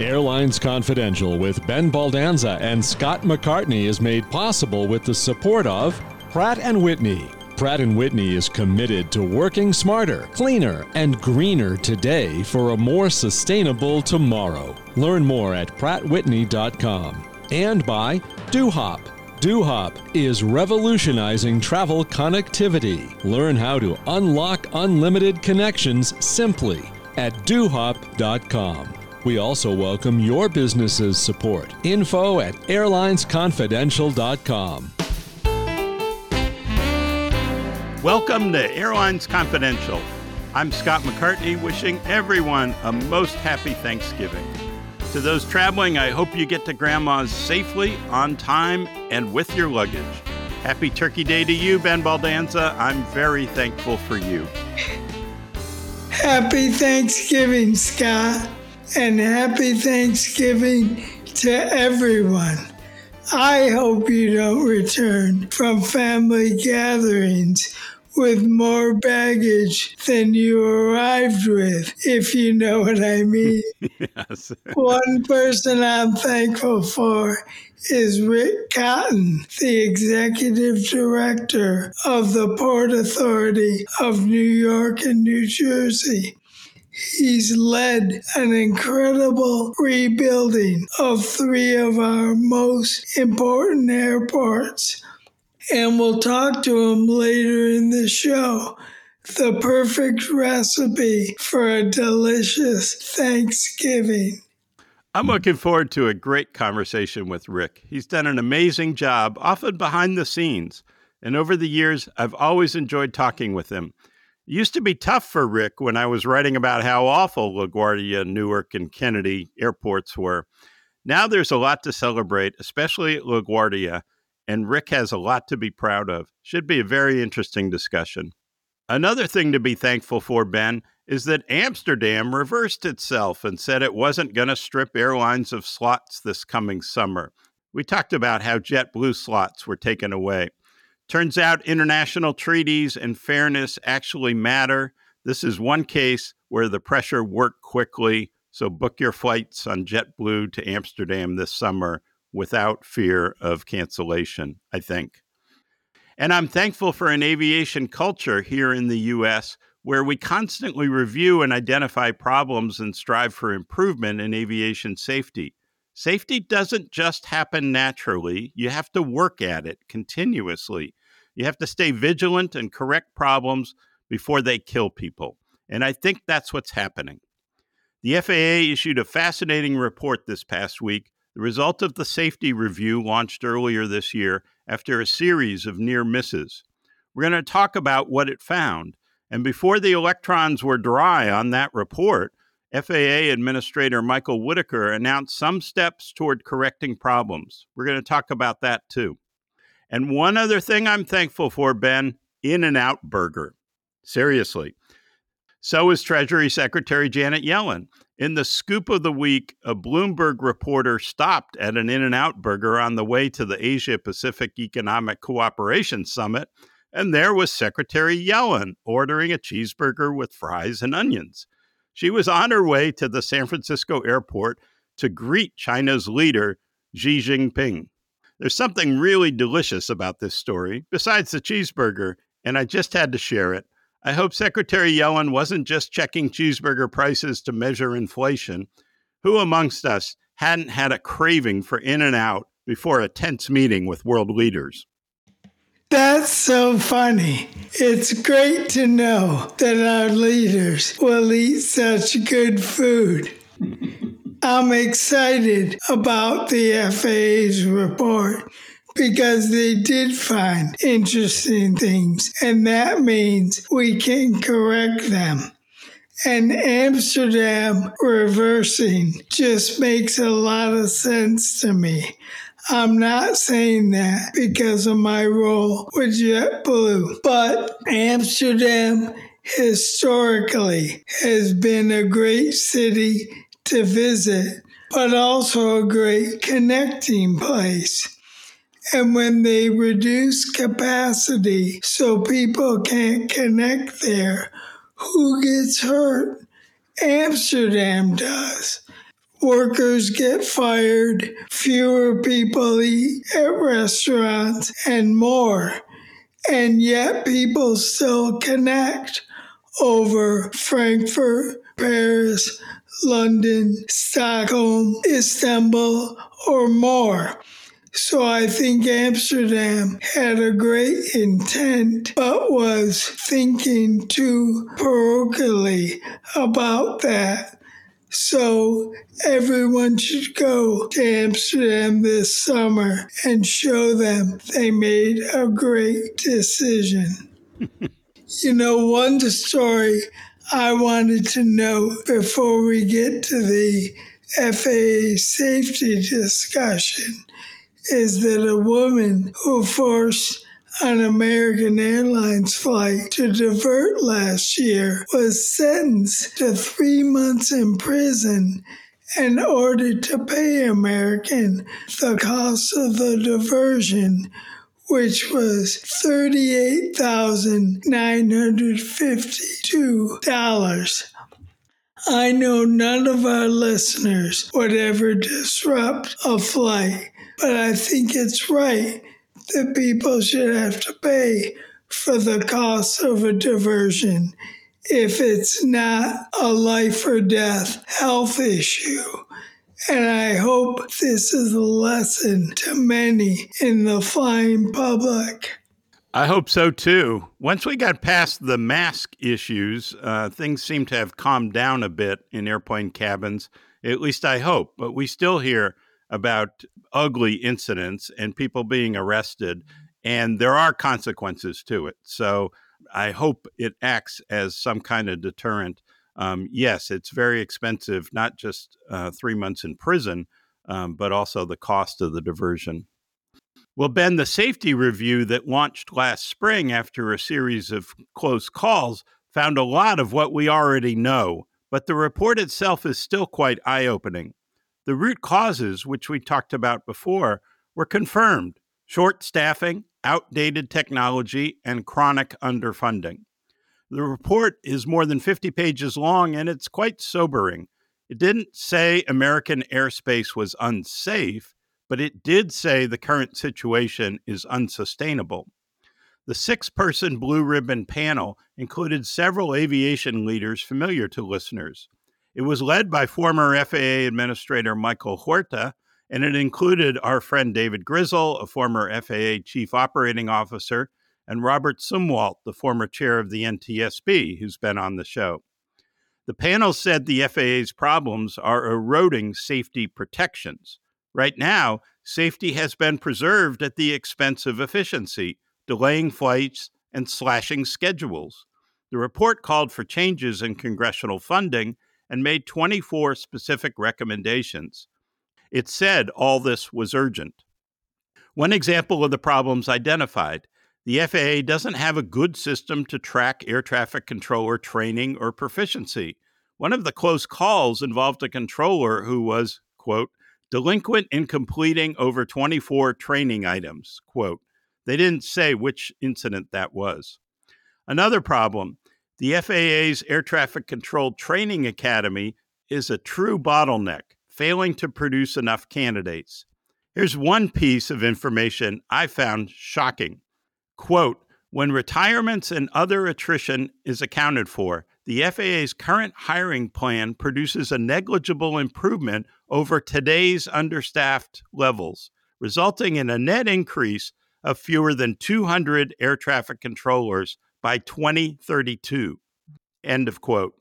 Airlines Confidential with Ben Baldanza and Scott McCartney is made possible with the support of Pratt & Whitney. Pratt & Whitney is committed to working smarter, cleaner, and greener today for a more sustainable tomorrow. Learn more at prattwhitney.com. And by DoHop. DoHop is revolutionizing travel connectivity. Learn how to unlock unlimited connections simply at dohop.com. We also welcome your business's support. Info at airlinesconfidential.com. Welcome to Airlines Confidential. I'm Scott McCartney, wishing everyone a most happy Thanksgiving. To those traveling, I hope you get to Grandma's safely, on time, and with your luggage. Happy Turkey Day to you, Ben Baldanza. I'm very thankful for you. Happy Thanksgiving, Scott and happy Thanksgiving to everyone. I hope you don't return from family gatherings with more baggage than you arrived with, if you know what I mean. yes. One person I'm thankful for is Rick Cotton, the executive director of the Port Authority of New York and New Jersey. He's led an incredible rebuilding of three of our most important airports. And we'll talk to him later in the show. The perfect recipe for a delicious Thanksgiving. I'm looking forward to a great conversation with Rick. He's done an amazing job, often behind the scenes. And over the years, I've always enjoyed talking with him used to be tough for Rick when I was writing about how awful LaGuardia, Newark, and Kennedy airports were. Now there's a lot to celebrate, especially at LaGuardia, and Rick has a lot to be proud of. Should be a very interesting discussion. Another thing to be thankful for, Ben, is that Amsterdam reversed itself and said it wasn't going to strip airlines of slots this coming summer. We talked about how JetBlue slots were taken away. Turns out international treaties and fairness actually matter. This is one case where the pressure worked quickly. So book your flights on JetBlue to Amsterdam this summer without fear of cancellation, I think. And I'm thankful for an aviation culture here in the US where we constantly review and identify problems and strive for improvement in aviation safety. Safety doesn't just happen naturally, you have to work at it continuously. You have to stay vigilant and correct problems before they kill people. And I think that's what's happening. The FAA issued a fascinating report this past week, the result of the safety review launched earlier this year after a series of near misses. We're going to talk about what it found. And before the electrons were dry on that report, FAA Administrator Michael Whitaker announced some steps toward correcting problems. We're going to talk about that too. And one other thing I'm thankful for, Ben In N Out Burger. Seriously. So is Treasury Secretary Janet Yellen. In the scoop of the week, a Bloomberg reporter stopped at an In N Out Burger on the way to the Asia Pacific Economic Cooperation Summit, and there was Secretary Yellen ordering a cheeseburger with fries and onions. She was on her way to the San Francisco airport to greet China's leader, Xi Jinping. There's something really delicious about this story, besides the cheeseburger, and I just had to share it. I hope Secretary Yellen wasn't just checking cheeseburger prices to measure inflation. Who amongst us hadn't had a craving for In N Out before a tense meeting with world leaders? That's so funny. It's great to know that our leaders will eat such good food. I'm excited about the FAA's report because they did find interesting things, and that means we can correct them. And Amsterdam reversing just makes a lot of sense to me. I'm not saying that because of my role with JetBlue, but Amsterdam historically has been a great city to visit, but also a great connecting place. And when they reduce capacity so people can't connect there, who gets hurt? Amsterdam does. Workers get fired, fewer people eat at restaurants, and more. And yet people still connect over Frankfurt, Paris, London, Stockholm, Istanbul, or more. So I think Amsterdam had a great intent, but was thinking too parochially about that. So everyone should go to Amsterdam this summer and show them they made a great decision. you know, one story I wanted to know before we get to the FAA safety discussion is that a woman who forced an American Airlines flight to divert last year was sentenced to three months in prison and ordered to pay American the cost of the diversion, which was $38,952. I know none of our listeners would ever disrupt a flight but I think it's right that people should have to pay for the cost of a diversion if it's not a life or death health issue. And I hope this is a lesson to many in the flying public. I hope so too. Once we got past the mask issues, uh, things seem to have calmed down a bit in airplane cabins. At least I hope. But we still hear about ugly incidents and people being arrested, and there are consequences to it. So I hope it acts as some kind of deterrent. Um, yes, it's very expensive, not just uh, three months in prison, um, but also the cost of the diversion. Well, Ben, the safety review that launched last spring after a series of close calls found a lot of what we already know, but the report itself is still quite eye opening. The root causes, which we talked about before, were confirmed short staffing, outdated technology, and chronic underfunding. The report is more than 50 pages long and it's quite sobering. It didn't say American airspace was unsafe, but it did say the current situation is unsustainable. The six person blue ribbon panel included several aviation leaders familiar to listeners. It was led by former FAA Administrator Michael Huerta, and it included our friend David Grizzle, a former FAA Chief Operating Officer, and Robert Sumwalt, the former chair of the NTSB, who's been on the show. The panel said the FAA's problems are eroding safety protections. Right now, safety has been preserved at the expense of efficiency, delaying flights and slashing schedules. The report called for changes in congressional funding and made 24 specific recommendations. It said all this was urgent. One example of the problems identified the FAA doesn't have a good system to track air traffic controller training or proficiency. One of the close calls involved a controller who was, quote, delinquent in completing over 24 training items, quote. They didn't say which incident that was. Another problem the FAA's Air Traffic Control Training Academy is a true bottleneck, failing to produce enough candidates. Here's one piece of information I found shocking. Quote, when retirements and other attrition is accounted for, the FAA's current hiring plan produces a negligible improvement over today's understaffed levels, resulting in a net increase of fewer than 200 air traffic controllers by 2032. End of quote.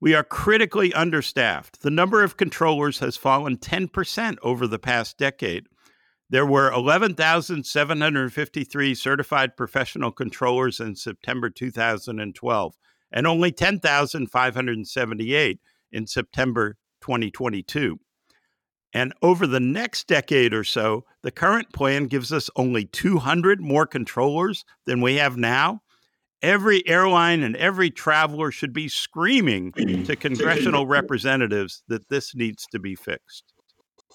We are critically understaffed. The number of controllers has fallen 10% over the past decade. There were 11,753 certified professional controllers in September 2012 and only 10,578 in September 2022. And over the next decade or so, the current plan gives us only 200 more controllers than we have now every airline and every traveler should be screaming to congressional representatives that this needs to be fixed.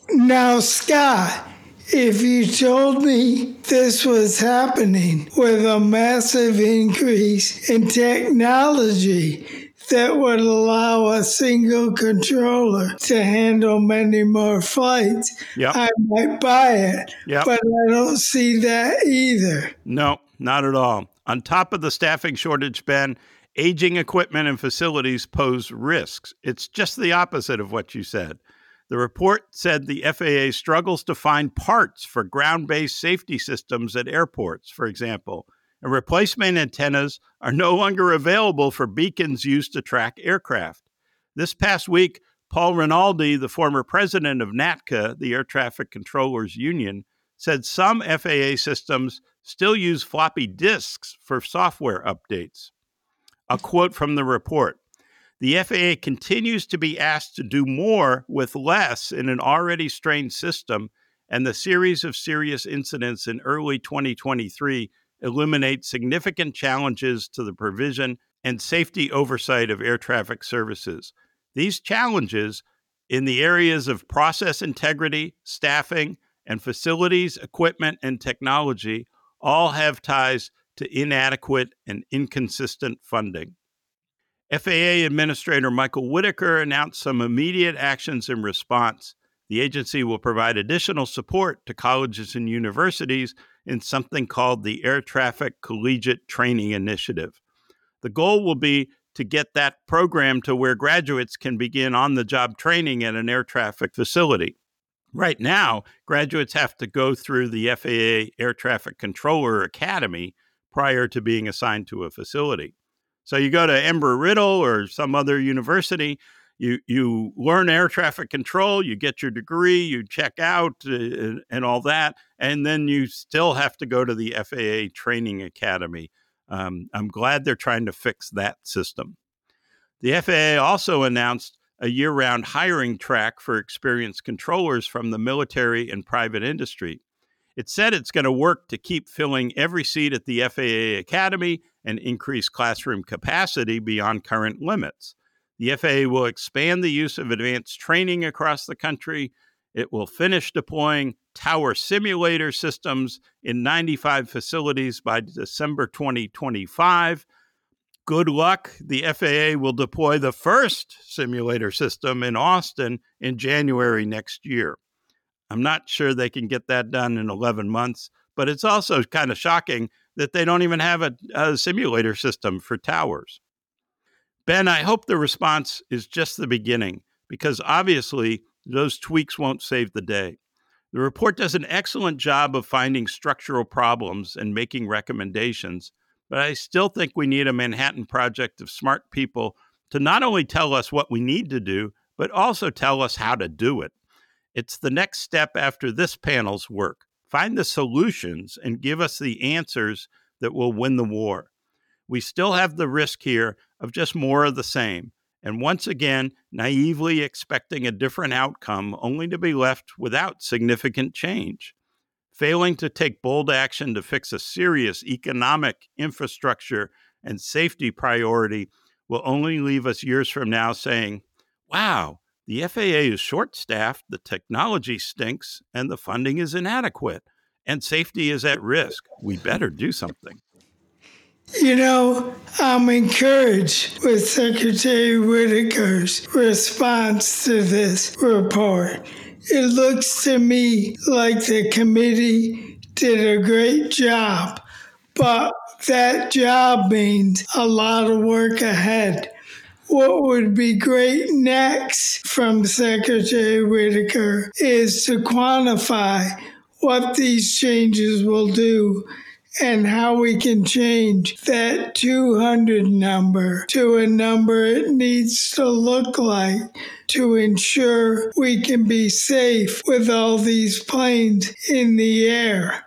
Now, Scott, if you told me this was happening with a massive increase in technology, that would allow a single controller to handle many more flights, Yep. I might buy it. Yep. But I don't see that either. No, not at all. On top of the staffing shortage, Ben, aging equipment and facilities pose risks. It's just the opposite of what you said. The report said the FAA struggles to find parts for ground based safety systems at airports, for example, and replacement antennas are no longer available for beacons used to track aircraft. This past week, Paul Rinaldi, the former president of NATCA, the Air Traffic Controllers Union, said some FAA systems still use floppy disks for software updates. A mm-hmm. quote from the report The FAA continues to be asked to do more with less in an already strained system, and the series of serious incidents in early 2023 illuminate significant challenges to the provision and safety oversight of air traffic services. These challenges in the areas of process integrity, staffing, and facilities, equipment, and technology all have ties to inadequate and inconsistent funding. FAA Administrator Michael Whitaker announced some immediate actions in response. The agency will provide additional support to colleges and universities in something called the Air Traffic Collegiate Training Initiative. The goal will be to get that program to where graduates can begin on the job training at an air traffic facility. Right now, graduates have to go through the FAA Air Traffic Controller Academy prior to being assigned to a facility. So you go to Embry Riddle or some other university, you you learn air traffic control, you get your degree, you check out uh, and all that, and then you still have to go to the FAA Training Academy. Um, I'm glad they're trying to fix that system. The FAA also announced a year round hiring track for experienced controllers from the military and private industry. It said it's going to work to keep filling every seat at the FAA Academy and increase classroom capacity beyond current limits. The FAA will expand the use of advanced training across the country. It will finish deploying tower simulator systems in 95 facilities by December 2025. Good luck. The FAA will deploy the first simulator system in Austin in January next year. I'm not sure they can get that done in 11 months, but it's also kind of shocking that they don't even have a, a simulator system for towers. Ben, I hope the response is just the beginning because obviously those tweaks won't save the day. The report does an excellent job of finding structural problems and making recommendations, but I still think we need a Manhattan Project of smart people to not only tell us what we need to do, but also tell us how to do it. It's the next step after this panel's work. Find the solutions and give us the answers that will win the war. We still have the risk here of just more of the same, and once again, naively expecting a different outcome only to be left without significant change. Failing to take bold action to fix a serious economic, infrastructure, and safety priority will only leave us years from now saying, wow, the FAA is short staffed, the technology stinks, and the funding is inadequate, and safety is at risk. We better do something. You know, I'm encouraged with Secretary Whitaker's response to this report. It looks to me like the committee did a great job, but that job means a lot of work ahead. What would be great next from Secretary Whitaker is to quantify what these changes will do and how we can change that 200 number to a number it needs to look like to ensure we can be safe with all these planes in the air.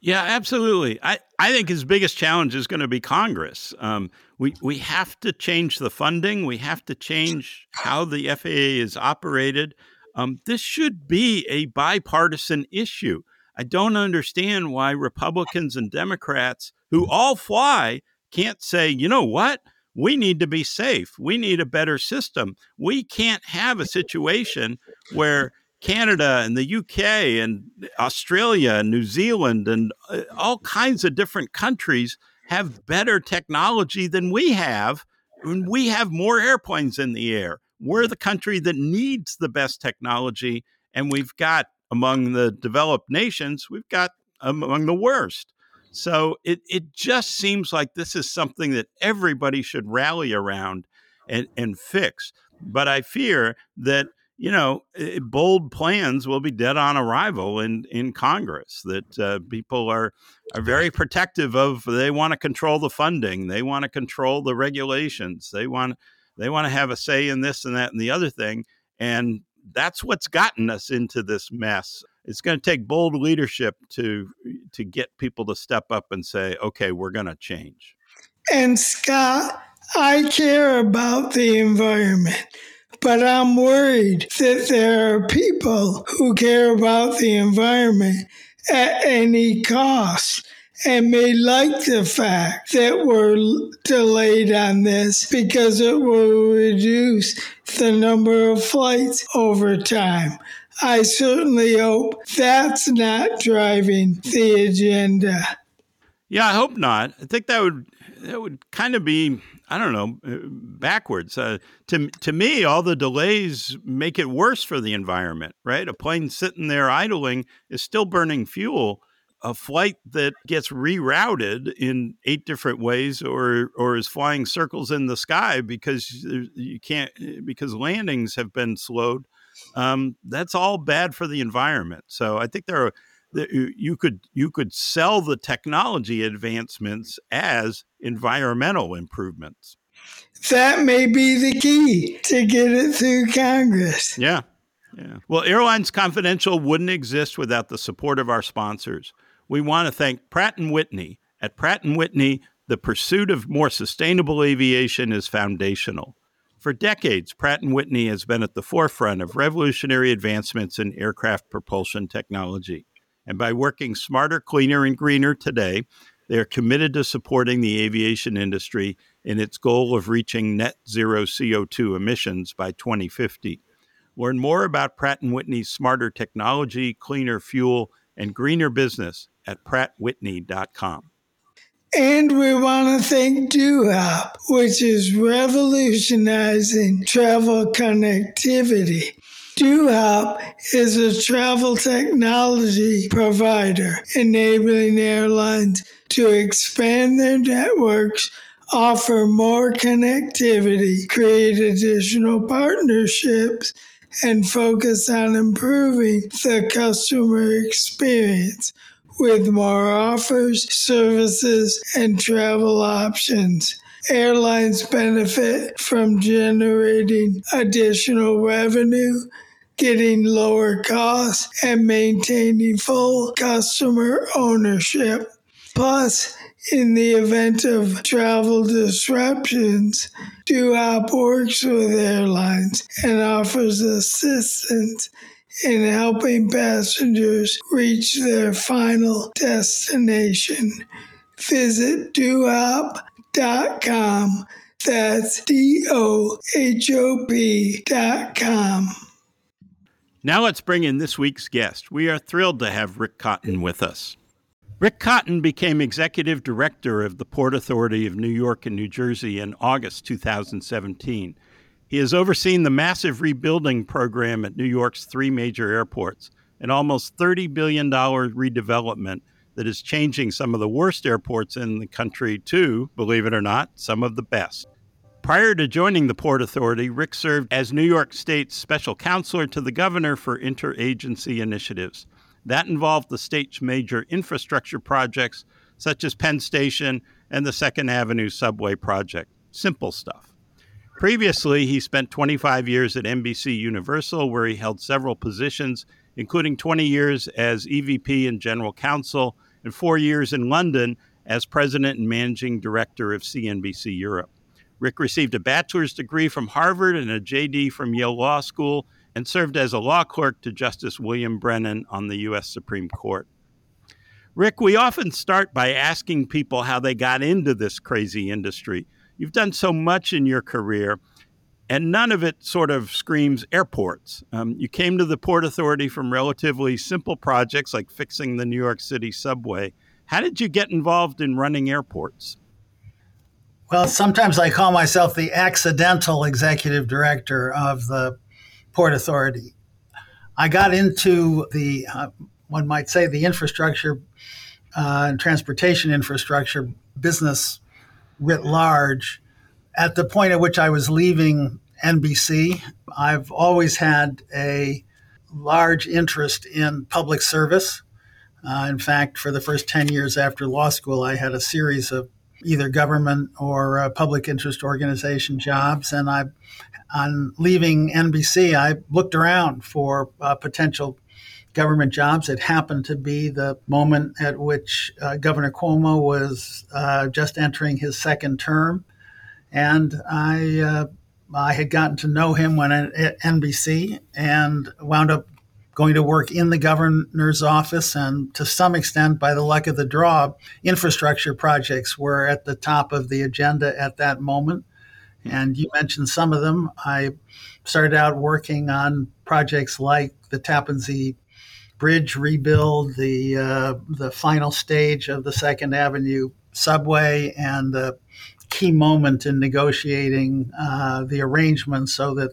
Yeah, absolutely. I, I think his biggest challenge is going to be Congress. Um, we, we have to change the funding. We have to change how the FAA is operated. Um, this should be a bipartisan issue. I don't understand why Republicans and Democrats, who all fly, can't say, you know what? We need to be safe. We need a better system. We can't have a situation where Canada and the UK and Australia and New Zealand and uh, all kinds of different countries have better technology than we have And we have more airplanes in the air. We're the country that needs the best technology, and we've got among the developed nations, we've got among the worst. So it, it just seems like this is something that everybody should rally around and, and fix. But I fear that you know, bold plans will be dead on arrival in in Congress. That uh, people are are very protective of. They want to control the funding. They want to control the regulations. They want they want to have a say in this and that and the other thing. And that's what's gotten us into this mess. It's going to take bold leadership to to get people to step up and say, "Okay, we're going to change." And Scott, I care about the environment. But I'm worried that there are people who care about the environment at any cost and may like the fact that we're delayed on this because it will reduce the number of flights over time. I certainly hope that's not driving the agenda. Yeah, I hope not. I think that would that would kind of be I don't know, uh, backwards. Uh, to to me, all the delays make it worse for the environment. Right, a plane sitting there idling is still burning fuel. A flight that gets rerouted in eight different ways, or or is flying circles in the sky because you can't because landings have been slowed. Um, that's all bad for the environment. So I think there are you could you could sell the technology advancements as environmental improvements. That may be the key to get it through Congress. Yeah. Yeah. Well, Airlines Confidential wouldn't exist without the support of our sponsors. We want to thank Pratt and Whitney. At Pratt and Whitney, the pursuit of more sustainable aviation is foundational. For decades, Pratt Whitney has been at the forefront of revolutionary advancements in aircraft propulsion technology. And by working smarter, cleaner, and greener today, they are committed to supporting the aviation industry in its goal of reaching net zero CO2 emissions by 2050. Learn more about Pratt & Whitney's smarter technology, cleaner fuel, and greener business at prattwhitney.com. And we want to thank DoHop, which is revolutionizing travel connectivity DoHop is a travel technology provider enabling airlines to expand their networks, offer more connectivity, create additional partnerships, and focus on improving the customer experience with more offers, services, and travel options. Airlines benefit from generating additional revenue getting lower costs, and maintaining full customer ownership. Plus, in the event of travel disruptions, DoHop works with airlines and offers assistance in helping passengers reach their final destination. Visit dohop.com. That's D O H O P.com. Now let's bring in this week's guest. We are thrilled to have Rick Cotton with us. Rick Cotton became executive director of the Port Authority of New York and New Jersey in August 2017. He has overseen the massive rebuilding program at New York's three major airports, an almost $30 billion redevelopment that is changing some of the worst airports in the country to, believe it or not, some of the best. Prior to joining the Port Authority, Rick served as New York State's special counselor to the governor for interagency initiatives. That involved the state's major infrastructure projects, such as Penn Station and the Second Avenue subway project. Simple stuff. Previously, he spent 25 years at NBC Universal, where he held several positions, including 20 years as EVP and general counsel, and four years in London as president and managing director of CNBC Europe. Rick received a bachelor's degree from Harvard and a JD from Yale Law School and served as a law clerk to Justice William Brennan on the U.S. Supreme Court. Rick, we often start by asking people how they got into this crazy industry. You've done so much in your career, and none of it sort of screams airports. Um, you came to the Port Authority from relatively simple projects like fixing the New York City subway. How did you get involved in running airports? Well, sometimes I call myself the accidental executive director of the Port Authority. I got into the, uh, one might say, the infrastructure uh, and transportation infrastructure business writ large at the point at which I was leaving NBC. I've always had a large interest in public service. Uh, in fact, for the first 10 years after law school, I had a series of either government or uh, public interest organization jobs. And I, on leaving NBC, I looked around for uh, potential government jobs. It happened to be the moment at which uh, Governor Cuomo was uh, just entering his second term. And I, uh, I had gotten to know him when at NBC and wound up going to work in the governor's office. And to some extent, by the luck of the draw, infrastructure projects were at the top of the agenda at that moment. And you mentioned some of them. I started out working on projects like the Tappan Zee Bridge rebuild, the uh, the final stage of the Second Avenue subway, and the key moment in negotiating uh, the arrangements so that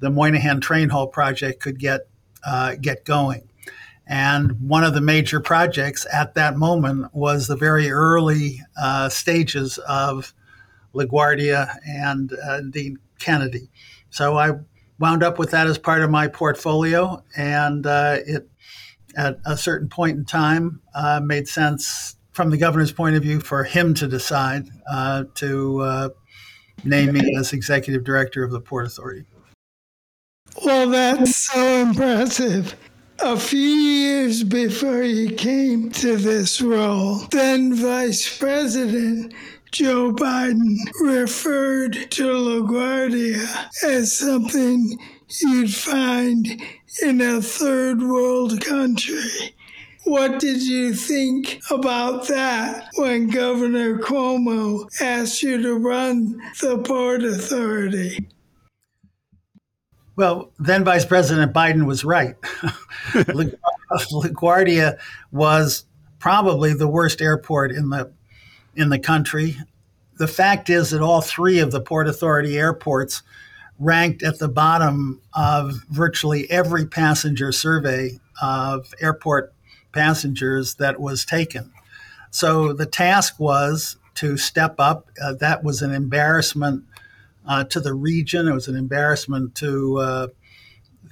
the Moynihan Train Hall project could get uh, get going. And one of the major projects at that moment was the very early uh, stages of LaGuardia and uh, Dean Kennedy. So I wound up with that as part of my portfolio, and uh, it at a certain point in time uh, made sense from the governor's point of view for him to decide uh, to name me as executive director of the Port Authority. Well, that's so impressive. A few years before he came to this role, then Vice President Joe Biden referred to LaGuardia as something you'd find in a third world country. What did you think about that when Governor Cuomo asked you to run the Port Authority? Well, then Vice President Biden was right. LaGuardia was probably the worst airport in the in the country. The fact is that all three of the Port Authority airports ranked at the bottom of virtually every passenger survey of airport passengers that was taken. So the task was to step up. Uh, that was an embarrassment uh, to the region. It was an embarrassment to uh,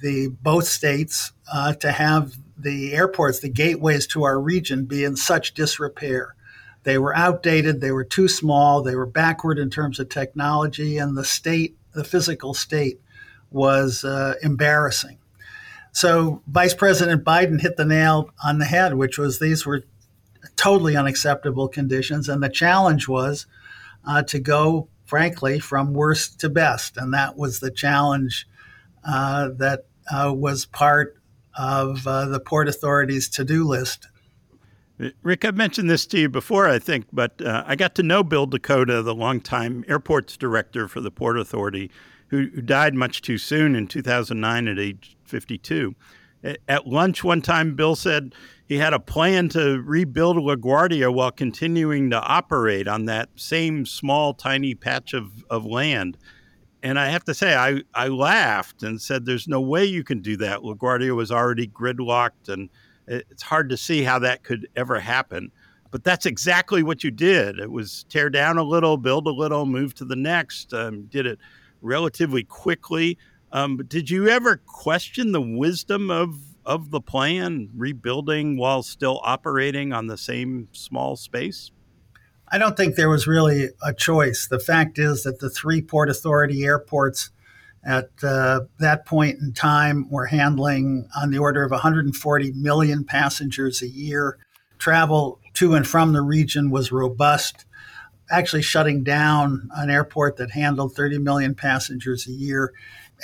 the both states uh, to have the airports, the gateways to our region, be in such disrepair. They were outdated. They were too small. They were backward in terms of technology, and the state, the physical state, was uh, embarrassing. So Vice President Biden hit the nail on the head, which was these were totally unacceptable conditions, and the challenge was uh, to go frankly, from worst to best. And that was the challenge uh, that uh, was part of uh, the Port Authority's to do list. Rick, I've mentioned this to you before, I think, but uh, I got to know Bill DeCota, the longtime airports director for the Port Authority, who, who died much too soon in 2009 at age 52. At lunch one time, Bill said, he had a plan to rebuild LaGuardia while continuing to operate on that same small, tiny patch of, of land. And I have to say, I, I laughed and said, There's no way you can do that. LaGuardia was already gridlocked, and it's hard to see how that could ever happen. But that's exactly what you did. It was tear down a little, build a little, move to the next. Um, did it relatively quickly. Um, but did you ever question the wisdom of of the plan, rebuilding while still operating on the same small space? I don't think there was really a choice. The fact is that the three Port Authority airports at uh, that point in time we're handling on the order of 140 million passengers a year. Travel to and from the region was robust. Actually, shutting down an airport that handled 30 million passengers a year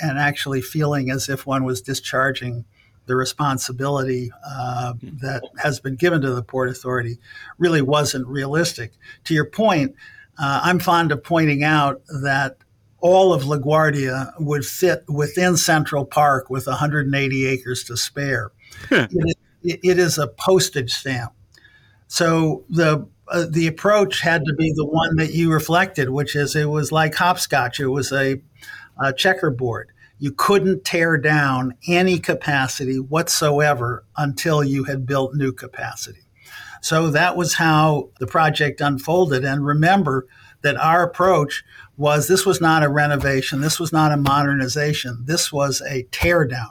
and actually feeling as if one was discharging the responsibility uh, that has been given to the Port Authority really wasn't realistic. To your point, uh, I'm fond of pointing out that all of LaGuardia would fit within Central Park with 180 acres to spare. it, it is a postage stamp. So the uh, the approach had to be the one that you reflected, which is it was like hopscotch. It was a, a checkerboard. You couldn't tear down any capacity whatsoever until you had built new capacity. So that was how the project unfolded. And remember that our approach was this was not a renovation, this was not a modernization, this was a tear down.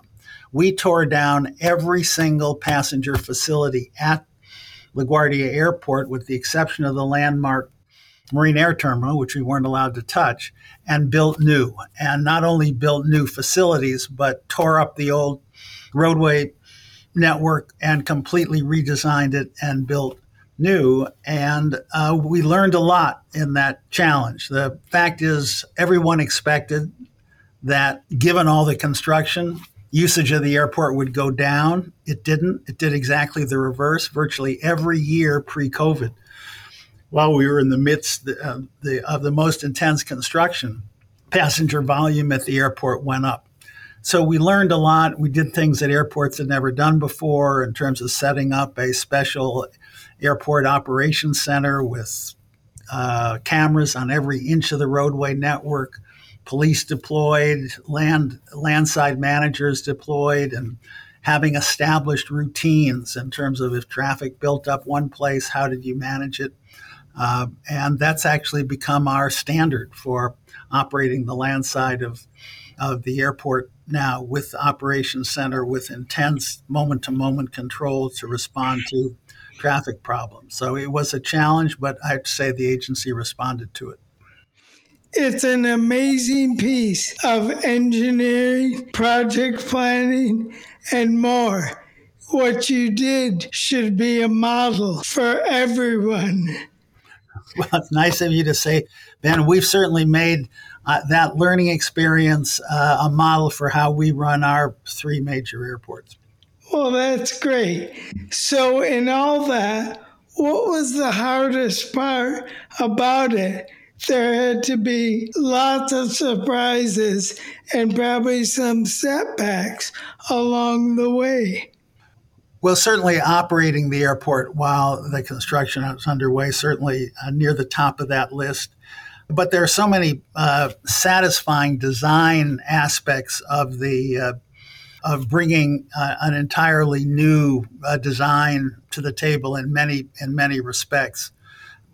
We tore down every single passenger facility at LaGuardia Airport, with the exception of the landmark Marine Air Terminal, which we weren't allowed to touch, and built new. And not only built new facilities, but tore up the old roadway network and completely redesigned it and built new. And uh, we learned a lot in that challenge. The fact is, everyone expected that given all the construction, usage of the airport would go down. It didn't. It did exactly the reverse virtually every year pre COVID. While we were in the midst of the, of the most intense construction, passenger volume at the airport went up. So we learned a lot. We did things that airports had never done before in terms of setting up a special airport operations center with uh, cameras on every inch of the roadway network, police deployed, land landside managers deployed, and having established routines in terms of if traffic built up one place, how did you manage it? Uh, and that's actually become our standard for operating the land side of, of the airport now with operations center with intense moment to moment control to respond to traffic problems. So it was a challenge, but I'd say the agency responded to it. It's an amazing piece of engineering, project planning, and more. What you did should be a model for everyone. Well, it's nice of you to say, Ben. We've certainly made uh, that learning experience uh, a model for how we run our three major airports. Well, that's great. So, in all that, what was the hardest part about it? There had to be lots of surprises and probably some setbacks along the way. Well, certainly operating the airport while the construction was underway, certainly uh, near the top of that list. But there are so many uh, satisfying design aspects of the uh, of bringing uh, an entirely new uh, design to the table in many in many respects.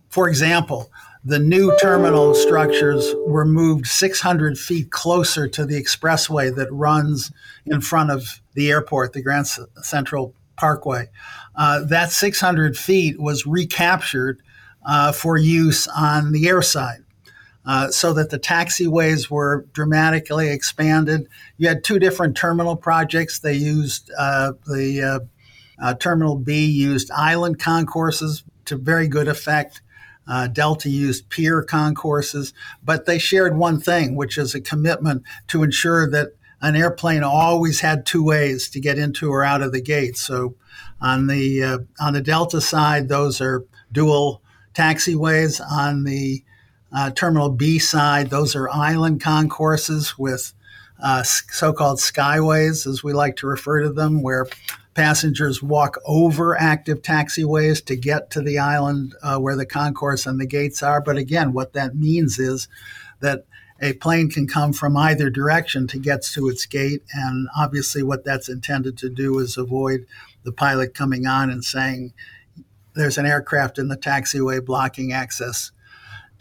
For example, the new terminal structures were moved 600 feet closer to the expressway that runs in front of the airport, the Grand Central Parkway. Uh, that 600 feet was recaptured uh, for use on the air side. Uh, so that the taxiways were dramatically expanded. You had two different terminal projects. They used uh, the uh, uh Terminal B used island concourses to very good effect. Uh, Delta used pier concourses, but they shared one thing, which is a commitment to ensure that an airplane always had two ways to get into or out of the gate. So on the on the Delta side, those are dual taxiways. On the uh, Terminal B side, those are island concourses with uh, so called skyways, as we like to refer to them, where passengers walk over active taxiways to get to the island uh, where the concourse and the gates are. But again, what that means is that a plane can come from either direction to get to its gate. And obviously, what that's intended to do is avoid the pilot coming on and saying, There's an aircraft in the taxiway blocking access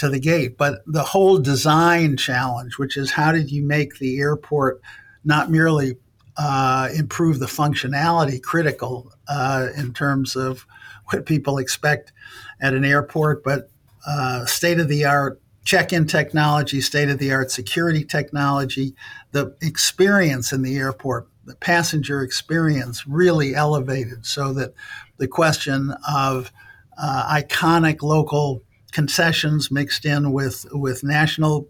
to the gate. But the whole design challenge, which is how did you make the airport not merely uh, improve the functionality critical uh, in terms of what people expect at an airport, but uh, state of the art check in technology, state of the art security technology, the experience in the airport, the passenger experience really elevated so that the question of uh, iconic local concessions mixed in with with national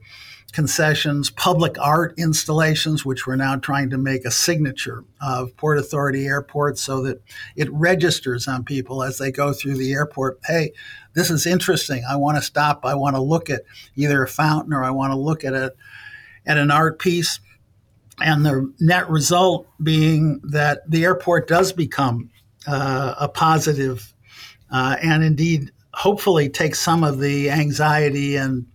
concessions, public art installations, which we're now trying to make a signature of Port Authority airports so that it registers on people as they go through the airport. Hey, this is interesting. I want to stop. I want to look at either a fountain or I want to look at a at an art piece. And the net result being that the airport does become uh, a positive uh, and indeed hopefully take some of the anxiety and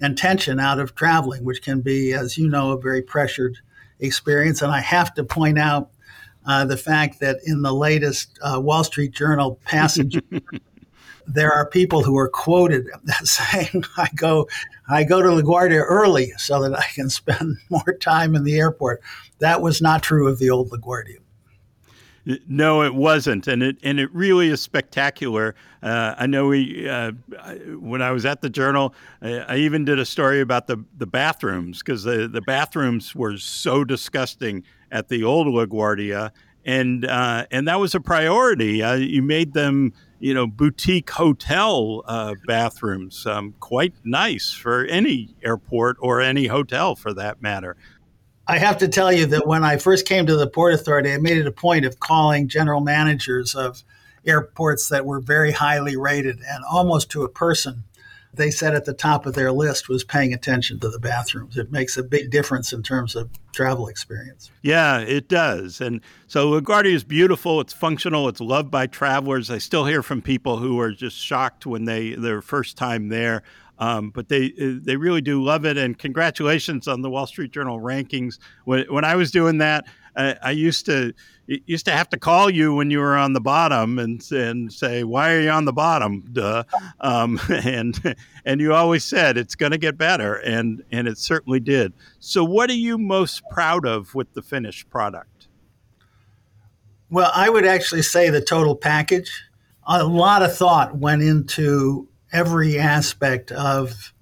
and tension out of traveling, which can be, as you know, a very pressured experience. And I have to point out uh, the fact that in the latest uh, Wall Street Journal passage, there are people who are quoted saying, "I go, I go to LaGuardia early so that I can spend more time in the airport." That was not true of the old LaGuardia. No, it wasn't, and it and it really is spectacular. Uh, I know we uh, when I was at the Journal, I, I, even did a story about the the bathrooms because the the bathrooms were so disgusting at the old LaGuardia, and uh, and that was a priority. You made them, you know, boutique hotel uh, bathrooms, um, quite nice for any airport or any hotel for that matter. I have to tell you that when I first came to the Port Authority, I made it a point of calling general managers of airports that were very highly rated and almost to a person. They said at the top of their list was paying attention to the bathrooms. It makes a big difference in terms of travel experience. Yeah, it does. And so LaGuardia is beautiful. It's functional. It's loved by travelers. I still hear from people who are just shocked when they their first time there. Um, but they they really do love it, and congratulations on the Wall Street Journal rankings. When, when I was doing that, I, I used to used to have to call you when you were on the bottom and and say, "Why are you on the bottom?" Duh. Um, and and you always said it's going to get better, and and it certainly did. So, what are you most proud of with the finished product? Well, I would actually say the total package. A lot of thought went into every aspect of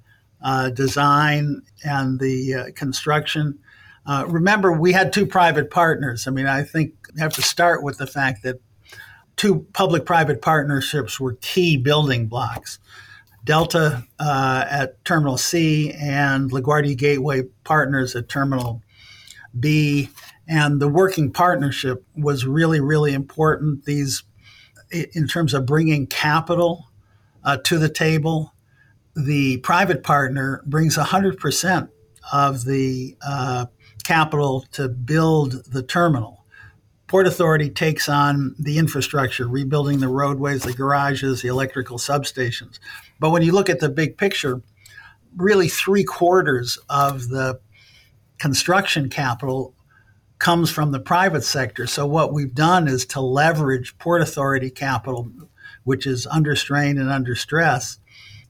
uh, design and the uh, construction. Uh, remember, we had two private partners. I mean, I think have to start with the fact that two public private partnerships were key building blocks. Delta uh, at Terminal C and LaGuardia Gateway Partners at Terminal B. And the working partnership was really, really important. These, in terms of bringing capital uh, to the table. The private partner brings 100% of the uh, capital to build the terminal. Port Authority takes on the infrastructure, rebuilding the roadways, the garages, the electrical substations. But when you look at the big picture, really three quarters of the construction capital comes from the private sector. So what we've done is to leverage Port Authority capital which is under strain and under stress,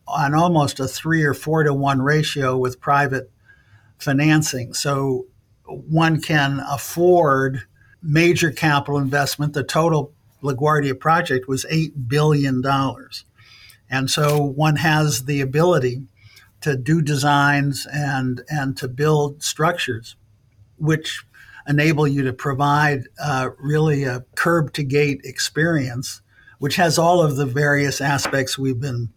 on almost a three or four to one ratio with private financing. So one can afford major capital investment. The total LaGuardia project was $8 billion. And so one has the ability to do designs and, and to build structures which enable you to provide uh, really a curb to gate experience which has all of the various aspects we've been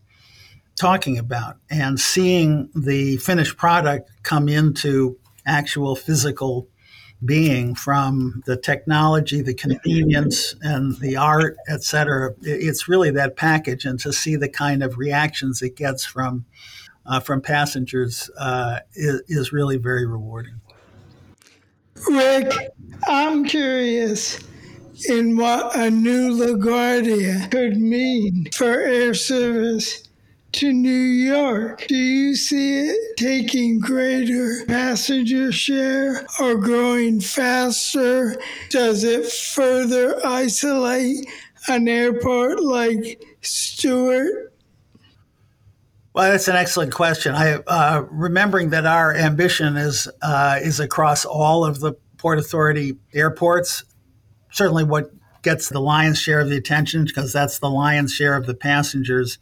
talking about. And seeing the finished product come into actual physical being from the technology, the convenience, and the art, et cetera, it's really that package. And to see the kind of reactions it gets from uh, from passengers uh, is, is really very rewarding. Rick, I'm curious in what a new LaGuardia could mean for air service to New York. Do you see it taking greater passenger share or growing faster? Does it further isolate an airport like Stewart? Well, that's an excellent question. I uh, remembering that our ambition is uh, is across all of the Port Authority airports certainly what gets the lion's share of the attention because that's the lion's share of the passengers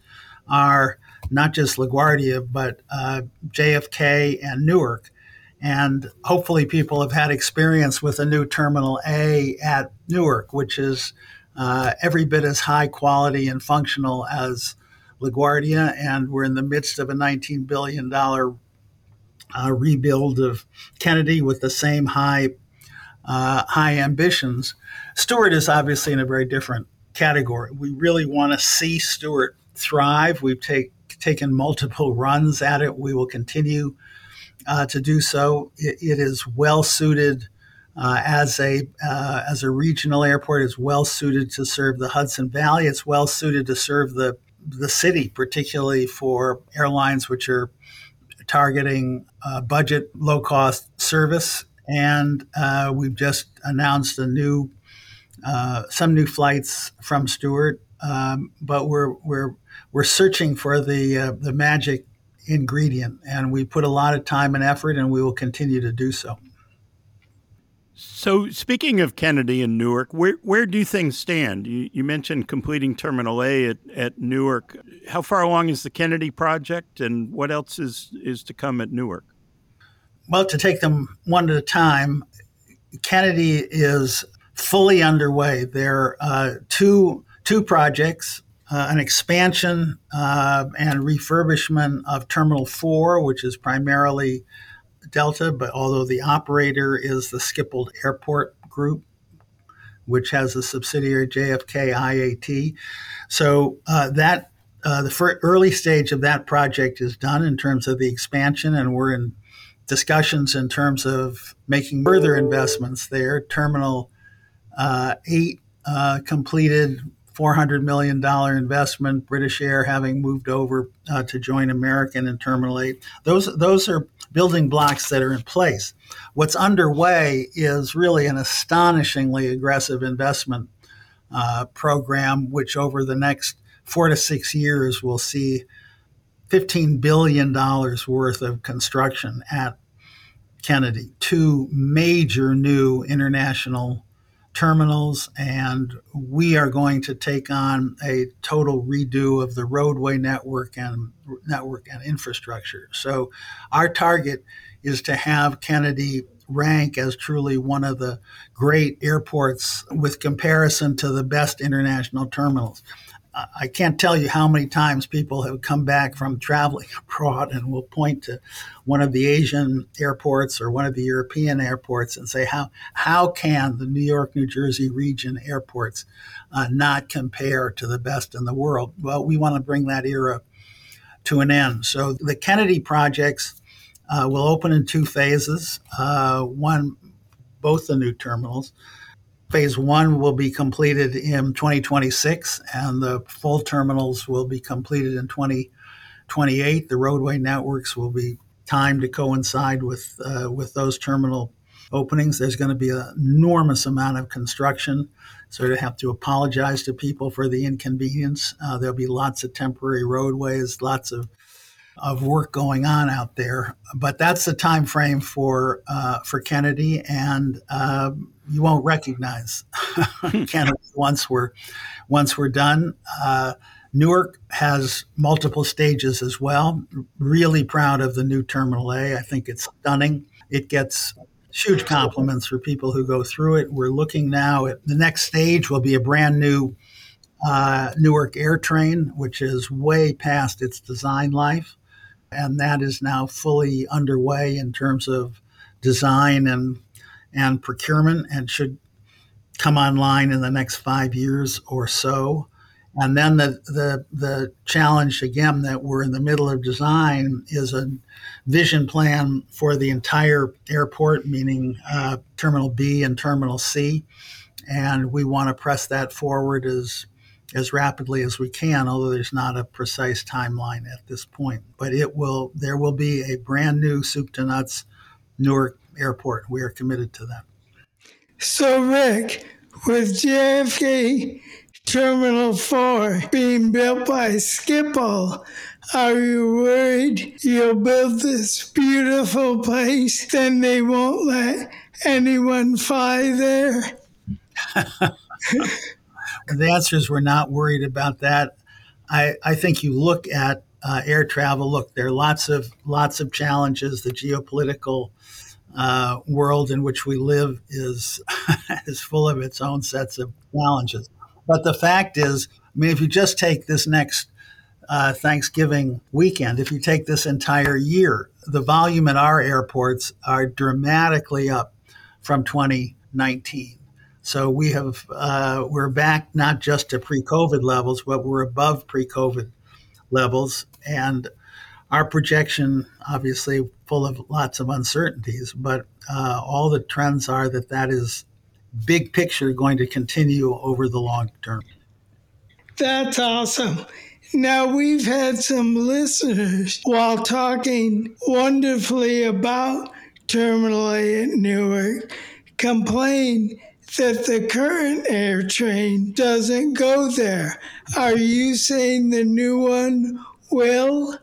are not just LaGuardia, but uh, JFK and Newark. And hopefully, people have had experience with a new Terminal A at Newark, which is uh, every bit as high quality and functional as LaGuardia. And we're in the midst of a $19 billion uh, rebuild of Kennedy with the same high, uh, high ambitions. Stewart is obviously in a very different category. We really want to see Stewart thrive. We've take, taken multiple runs at it. We will continue uh, to do so. it, it is well suited uh, as a uh, as a regional airport. It's well suited to serve the Hudson Valley. It's well suited to serve the the city, particularly for airlines which are targeting uh, budget low cost service. And uh, we've just announced a new uh, some new flights from Stewart, um, but we're we're we're searching for the uh, the magic ingredient, and we put a lot of time and effort, and we will continue to do so. So, speaking of Kennedy and Newark, where where do things stand? You, you mentioned completing Terminal A at, at Newark. How far along is the Kennedy project, and what else is is to come at Newark? Well, to take them one at a time, Kennedy is fully underway. There are uh, two two projects: uh, an expansion uh, and refurbishment of Terminal Four, which is primarily Delta, but although the operator is the Schiphol Airport Group, which has a subsidiary JFK IAT. So uh, that uh, the early stage of that project is done in terms of the expansion, and we're in discussions in terms of making further investments there. Terminal uh, eight uh, completed $400 million investment, British Air having moved over uh, to join American in Terminal 8. Those, those are building blocks that are in place. What's underway is really an astonishingly aggressive investment uh, program, which over the next four to six years will see $15 billion worth of construction at Kennedy, two major new international terminals, and we are going to take on a total redo of the roadway network and network and infrastructure. So, our target is to have Kennedy rank as truly one of the great airports with comparison to the best international terminals. I can't tell you how many times people have come back from traveling abroad and will point to one of the Asian airports or one of the European airports and say, how, how can the New York, New Jersey region airports uh, not compare to the best in the world? Well, we want to bring that era to an end. So the Kennedy projects uh, will open in two phases. Uh, one, both the new terminals. Phase one will be completed in 2026, and the full terminals will be completed in 2028. The roadway networks will be timed to coincide with uh, with those terminal openings. There's going to be an enormous amount of construction, so I have to apologize to people for the inconvenience. Uh, there'll be lots of temporary roadways, lots of of work going on out there. But that's the time frame for uh, for Kennedy, and uh, you won't recognize Kennedy once we're once we're done. Uh, Newark has multiple stages as well. Really proud of the new Terminal A. I think it's stunning. It gets huge compliments for people who go through it. We're looking now at the next stage will be a brand new uh, Newark Air Train, which is way past its design life and that is now fully underway in terms of design and and procurement and should come online in the next five years or so. And then the, the, the challenge again that we're in the middle of design is a vision plan for the entire airport, meaning uh, Terminal B and Terminal C. And we want to press that forward as as rapidly as we can, although there's not a precise timeline at this point. But it will there will be a brand new soup to nuts Newark airport. We are committed to that. So Rick, with JFK Terminal 4 being built by Schiphol, are you worried you'll build this beautiful place, then they won't let anyone fly there? The answer is we're not worried about that. I, I think you look at uh, air travel. Look, there are lots of lots of challenges. The geopolitical uh, world in which we live is is full of its own sets of challenges. But the fact is, I mean, if you just take this next uh, Thanksgiving weekend, if you take this entire year, the volume at our airports are dramatically up from 2019. So we have uh, we're back not just to pre-COVID levels, but we're above pre-COVID levels, and our projection, obviously, full of lots of uncertainties, but uh, all the trends are that that is big picture going to continue over the long term. That's awesome. Now, we've had some listeners while talking wonderfully about Terminal A at Newark complain that the current air train doesn't go there. Are you saying the new one will?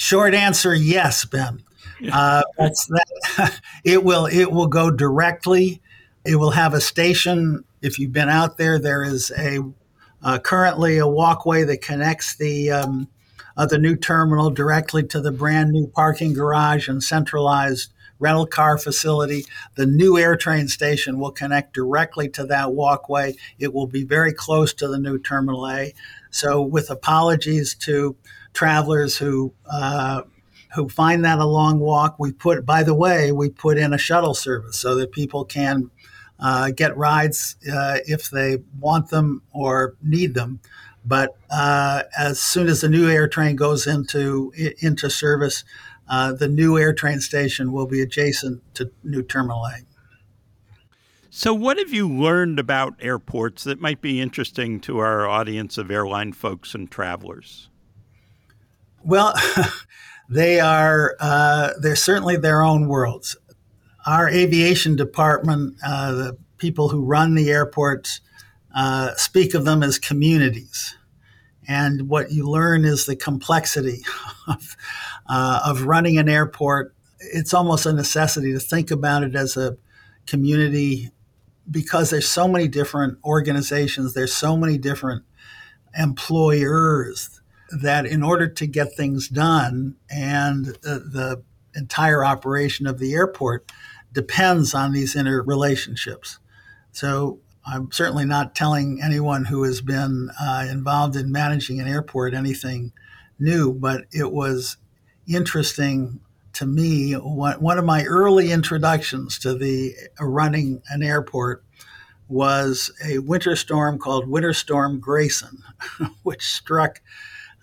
Short answer: Yes, Ben. Uh, that's that. it will. It will go directly. It will have a station. If you've been out there, there is a uh, currently a walkway that connects the um, uh, the new terminal directly to the brand new parking garage and centralized rental car facility. The new AirTrain station will connect directly to that walkway. It will be very close to the new Terminal A. So, with apologies to travelers who uh, who find that a long walk, we put. By the way, we put in a shuttle service so that people can uh, get rides uh, if they want them or need them. But uh, as soon as the new air train goes into into service, uh, the new AirTrain station will be adjacent to New Terminal A. So, what have you learned about airports that might be interesting to our audience of airline folks and travelers? Well, they are uh, they're certainly their own worlds. Our aviation department, uh, the people who run the airports, uh, speak of them as communities. And what you learn is the complexity of, uh, of running an airport. It's almost a necessity to think about it as a community because there's so many different organizations, there's so many different employers that in order to get things done and the, the entire operation of the airport depends on these interrelationships. So I'm certainly not telling anyone who has been uh, involved in managing an airport anything new, but it was interesting to me. One of my early introductions to the uh, running an airport was a winter storm called Winter Storm Grayson, which struck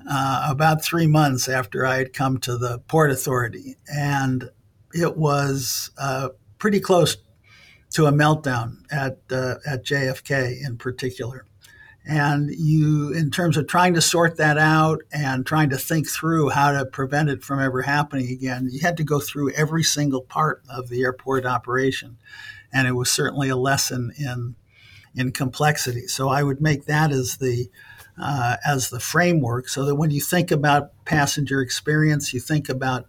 uh, about three months after I had come to the Port Authority. And it was uh, pretty close to a meltdown at uh, at JFK in particular. And you, in terms of trying to sort that out and trying to think through how to prevent it from ever happening again, you had to go through every single part of the airport operation, and it was certainly a lesson in in complexity. So I would make that as the uh, as the framework, so that when you think about passenger experience, you think about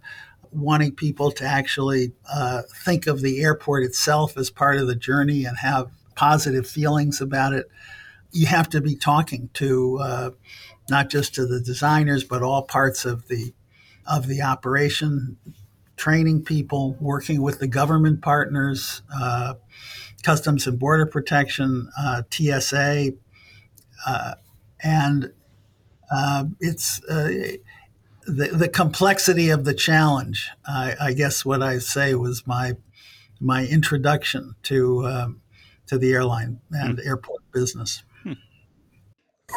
wanting people to actually uh, think of the airport itself as part of the journey and have positive feelings about it, you have to be talking to uh, not just to the designers but all parts of the of the operation, training people, working with the government partners, uh, Customs and Border Protection, uh, TSA, uh, and uh, it's the, the complexity of the challenge. I, I, guess what I say was my my introduction to to the airline and mm. airport business.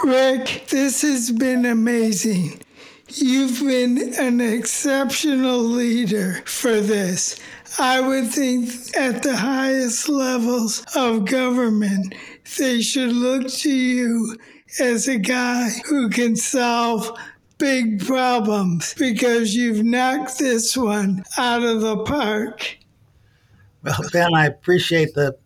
Rick, this has been amazing. You've been an exceptional leader for this. I would think at the highest levels of government, they should look to you as a guy who can solve big problems because you've knocked this one out of the park. Well, Ben, I appreciate the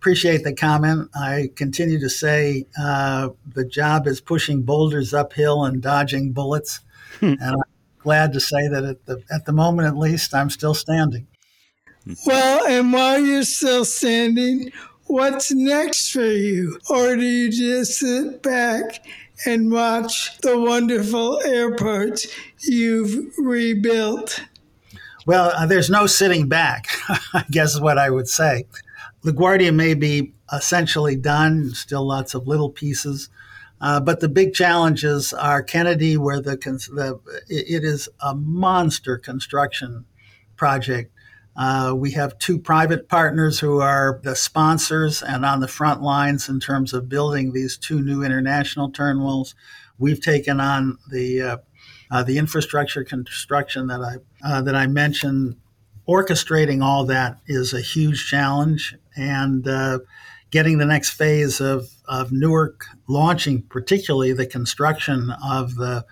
appreciate the comment. I continue to say uh, the job is pushing boulders uphill and dodging bullets, hmm. and I'm glad to say that at the at the moment, at least, I'm still standing. Well, and while you're still standing, what's next for you, or do you just sit back and watch the wonderful airports you've rebuilt? Well, uh, there's no sitting back, I guess is what I would say. LaGuardia may be essentially done, still lots of little pieces. Uh, but the big challenges are Kennedy, where the, the it is a monster construction project uh, we have two private partners who are the sponsors and on the front lines in terms of building these two new international terminals. We've taken on the uh, uh, the infrastructure construction that I uh, that I mentioned. Orchestrating all that is a huge challenge, and uh, getting the next phase of, of Newark launching, particularly the construction of the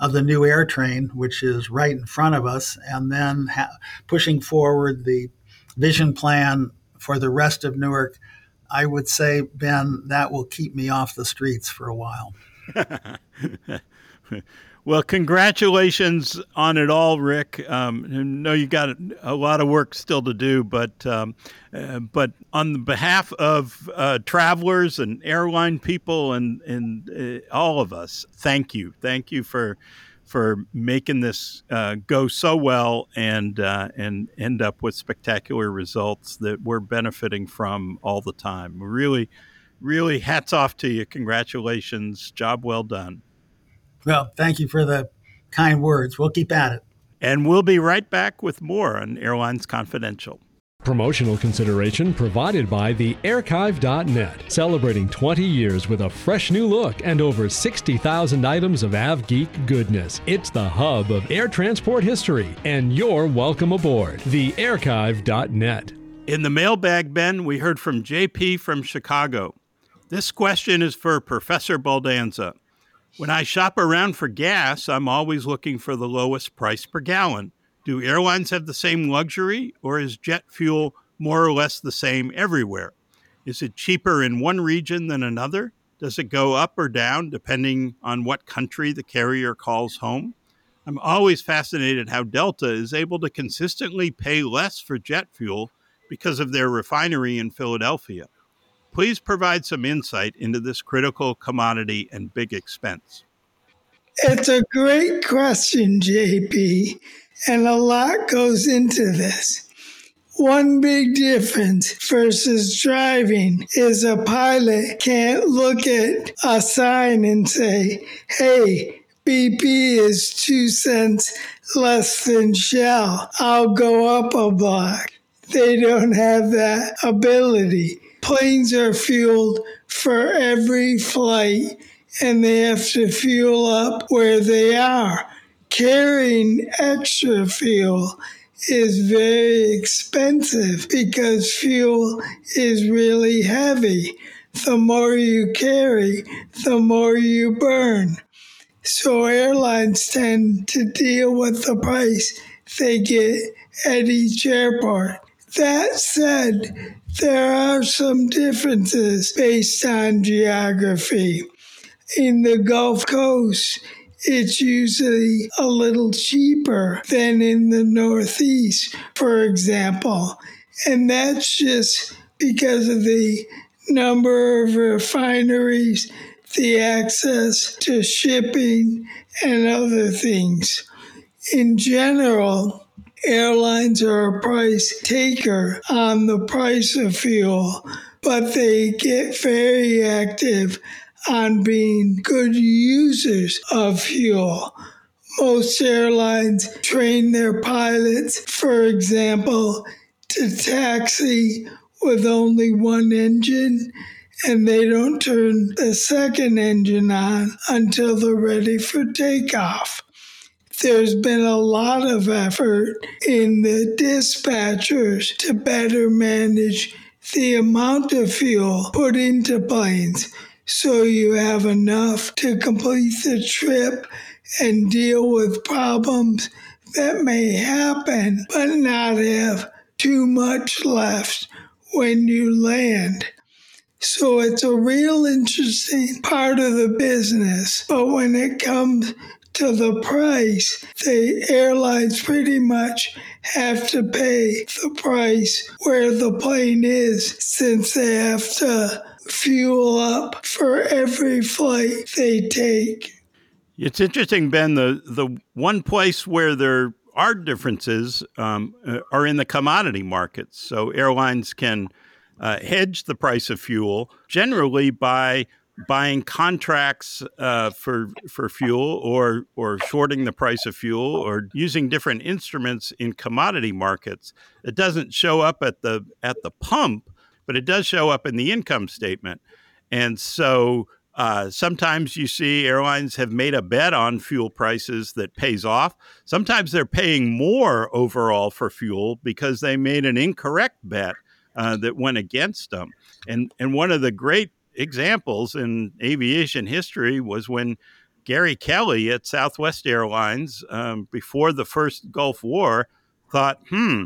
of the new air train, which is right in front of us, and then ha- pushing forward the vision plan for the rest of Newark. I would say, Ben, that will keep me off the streets for a while. Well, congratulations on it all, Rick. Um, I know you got a lot of work still to do, but um, uh, but on the behalf of uh, travelers and airline people and and uh, all of us, thank you, thank you for for making this uh, go so well and uh, and end up with spectacular results that we're benefiting from all the time. Really, really, hats off to you. Congratulations, job well done. Well, thank you for the kind words. We'll keep at it. And we'll be right back with more on Airlines Confidential. Promotional consideration provided by the Archive.net, celebrating 20 years with a fresh new look and over 60,000 items of AvGeek goodness. It's the hub of air transport history, and you're welcome aboard. The Archive.net. In the mailbag, Ben, we heard from JP from Chicago. This question is for Professor Baldanza. When I shop around for gas, I'm always looking for the lowest price per gallon. Do airlines have the same luxury, or is jet fuel more or less the same everywhere? Is it cheaper in one region than another? Does it go up or down depending on what country the carrier calls home? I'm always fascinated how Delta is able to consistently pay less for jet fuel because of their refinery in Philadelphia. Please provide some insight into this critical commodity and big expense. It's a great question, JP, and a lot goes into this. One big difference versus driving is a pilot can't look at a sign and say, hey, BP is two cents less than Shell. I'll go up a block. They don't have that ability planes are fueled for every flight and they have to fuel up where they are. Carrying extra fuel is very expensive because fuel is really heavy. The more you carry, the more you burn. So airlines tend to deal with the price they get at each airport. That said, there are some differences based on geography. In the Gulf Coast, it's usually a little cheaper than in the Northeast, for example. And that's just because of the number of refineries, the access to shipping, and other things. In general, airlines are a price taker on the price of fuel, but they get very active on being good users of fuel. Most airlines train their pilots, for example, to taxi with only one engine, and they don't turn the second engine on until they're ready for takeoff there's been a lot of effort in the dispatchers to better manage the amount of fuel put into planes so you have enough to complete the trip and deal with problems that may happen, but not have too much left when you land. So it's a real interesting part of the business. But when it comes to the price, the airlines pretty much have to pay the price where the plane is since they have to fuel up for every flight they take. It's interesting, Ben. The the one place where there are differences um, uh, are in the commodity markets. So airlines can uh, hedge the price of fuel generally by buying contracts uh, for for fuel or or shorting the price of fuel or using different instruments in commodity markets. It doesn't show up at the at the pump, but it does show up in the income statement. And so uh, sometimes you see airlines have made a bet on fuel prices that pays off. Sometimes they're paying more overall for fuel because they made an incorrect bet uh, that went against them. And and one of the great examples in aviation history was when Gary Kelly at Southwest Airlines, um, before the first Gulf War, thought, hmm,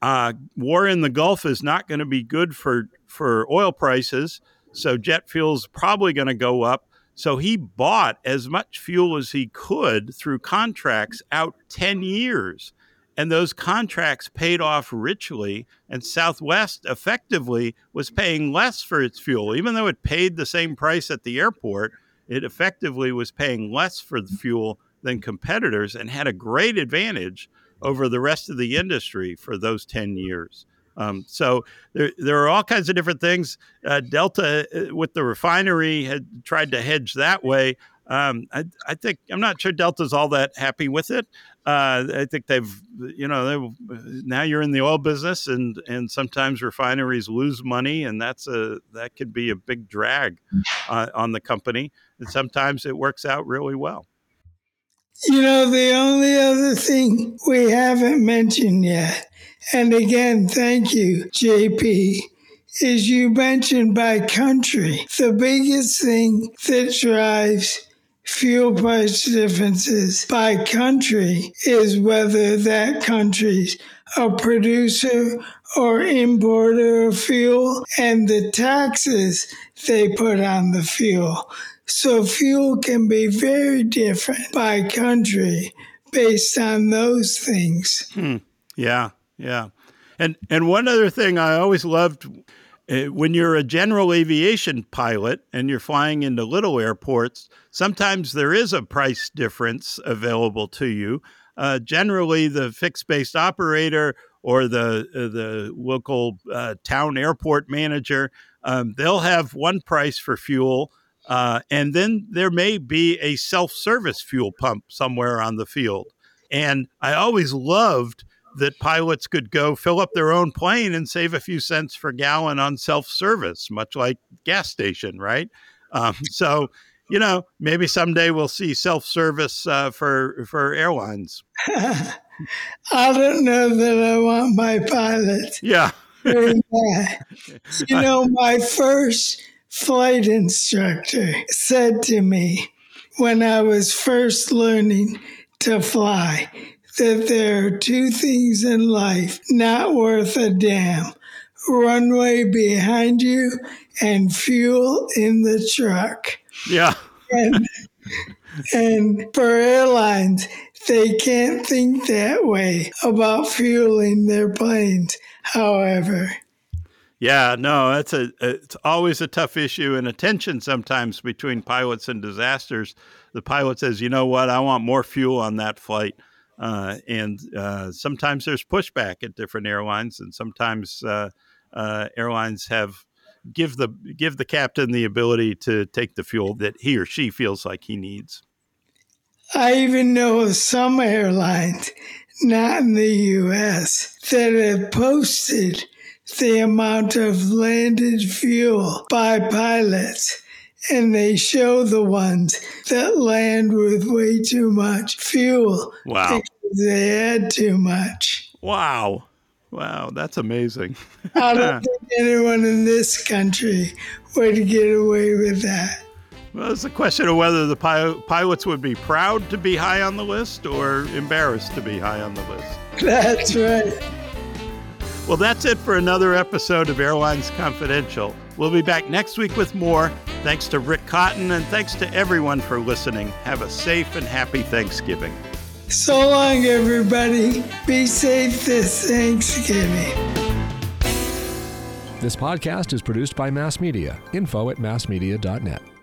uh, war in the Gulf is not going to be good for, for oil prices. So jet fuel's probably going to go up. So he bought as much fuel as he could through contracts out 10 years. And those contracts paid off richly. And Southwest effectively was paying less for its fuel, even though it paid the same price at the airport it effectively was paying less for the fuel than competitors and had a great advantage over the rest of the industry for those 10 years. Um, so there, there are all kinds of different things. Uh, Delta, uh, with the refinery, had tried to hedge that way. Um, I, I, think I'm not sure Delta's all that happy with it. Uh, I think they've, you know, now you're in the oil business, and and sometimes refineries lose money, and that's a that could be a big drag uh, on the company. And sometimes it works out really well. You know, the only other thing we haven't mentioned yet, and again, thank you, JP, is you mentioned by country. The biggest thing that drives fuel price differences by country is whether that country's a producer or importer of fuel and the taxes they put on the fuel. So fuel can be very different by country based on those things. Hmm. Yeah, yeah. And and one other thing I always loved when you're a general aviation pilot and you're flying into little airports, sometimes there is a price difference available to you. Uh, generally, the fixed based operator or the uh, the local uh, town airport manager, um, they'll have one price for fuel, uh, and then there may be a self service fuel pump somewhere on the field. And I always loved that pilots could go fill up their own plane and save a few cents per gallon on self service, much like gas station, right? Um, so, you know, maybe someday we'll see self service uh, for for airlines. I don't know that I want my pilot. Yeah. you know, my first flight instructor said to me when I was first learning to fly, that there are two things in life not worth a damn runway behind you and fuel in the truck. Yeah. and, and for airlines, they can't think that way about fueling their planes, however. Yeah, no, that's a it's always a tough issue and a tension sometimes between pilots and dispatchers. The pilot says, "You know what? I want more fuel on that flight." Uh, and uh, sometimes there's pushback at different airlines, and sometimes uh, uh, airlines have give the give the captain the ability to take the fuel that he or she feels like he needs. I even know of some airlines, not in the U.S., that have posted the amount of landed fuel by pilots and they show the ones that land with way too much fuel. Wow. They had too much. Wow. Wow, that's amazing. I don't think anyone in this country would get away with that. Well, it's a question of whether the pilots would be proud to be high on the list or embarrassed to be high on the list. That's right. Well, that's it for another episode of Airlines Confidential. We'll be back next week with more. Thanks to Rick Cotton and thanks to everyone for listening. Have a safe and happy Thanksgiving. So long, everybody. Be safe this Thanksgiving. This podcast is produced by Mass Media. Info at massmedia.net.